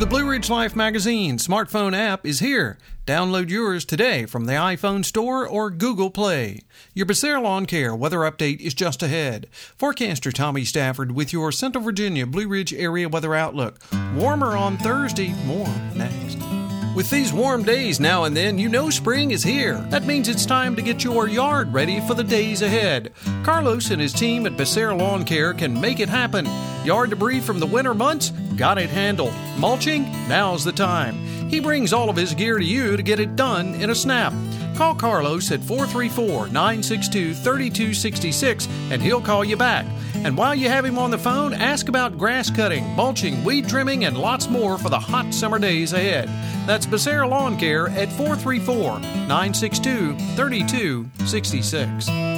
The Blue Ridge Life magazine smartphone app is here. Download yours today from the iPhone Store or Google Play. Your Becerra Lawn Care weather update is just ahead. Forecaster Tommy Stafford with your Central Virginia Blue Ridge area weather outlook. Warmer on Thursday, more next. With these warm days now and then, you know spring is here. That means it's time to get your yard ready for the days ahead. Carlos and his team at Becerra Lawn Care can make it happen. Yard debris from the winter months? Got it handled. Mulching? Now's the time. He brings all of his gear to you to get it done in a snap. Call Carlos at 434 962 3266 and he'll call you back. And while you have him on the phone, ask about grass cutting, mulching, weed trimming, and lots more for the hot summer days ahead. That's Becerra Lawn Care at 434 962 3266.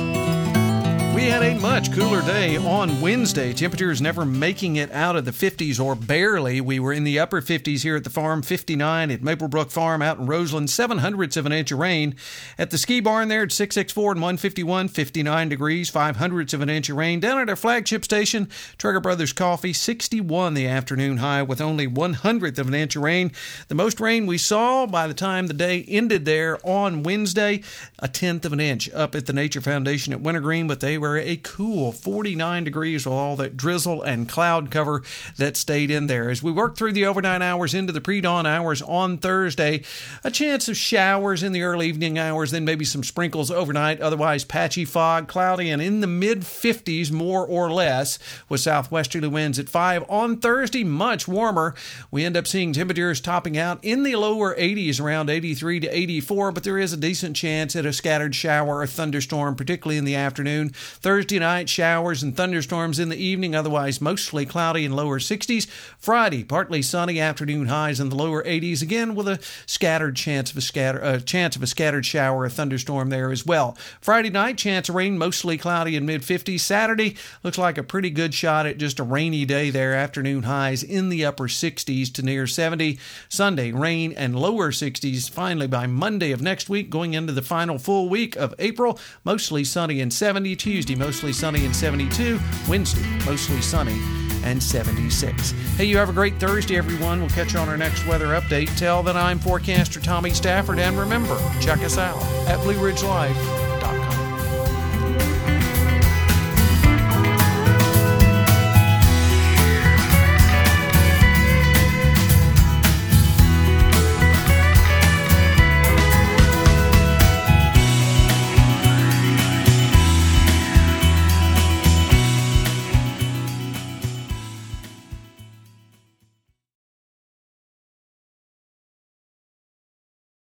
We had a much cooler day on Wednesday. Temperatures never making it out of the 50s or barely. We were in the upper 50s here at the farm, 59 at Maplebrook Farm out in Roseland, seven hundredths of an inch of rain. At the ski barn there at 664 and 151, 59 degrees, five hundredths of an inch of rain. Down at our flagship station, Trager Brothers Coffee, 61 the afternoon high with only one hundredth of an inch of rain. The most rain we saw by the time the day ended there on Wednesday, a tenth of an inch up at the Nature Foundation at Wintergreen, but they were a cool 49 degrees with all that drizzle and cloud cover that stayed in there. As we worked through the overnight hours into the pre dawn hours on Thursday, a chance of showers in the early evening hours, then maybe some sprinkles overnight. Otherwise, patchy fog, cloudy, and in the mid 50s, more or less, with southwesterly winds at 5. On Thursday, much warmer. We end up seeing temperatures topping out in the lower 80s, around 83 to 84, but there is a decent chance at a scattered shower or thunderstorm, particularly in the afternoon. Thursday night, showers and thunderstorms in the evening, otherwise mostly cloudy and lower 60s. Friday, partly sunny, afternoon highs in the lower 80s, again with a scattered chance of a scatter, uh, chance of a scattered shower or thunderstorm there as well. Friday night, chance of rain, mostly cloudy in mid 50s. Saturday looks like a pretty good shot at just a rainy day there, afternoon highs in the upper 60s to near 70. Sunday, rain and lower 60s. Finally, by Monday of next week, going into the final full week of April, mostly sunny and 70. Tuesday, mostly sunny and 72. Wednesday, mostly sunny and 76. Hey, you have a great Thursday, everyone. We'll catch you on our next weather update. Tell that I'm forecaster Tommy Stafford, and remember, check us out at Blue Ridge BlueRidgeLife.com.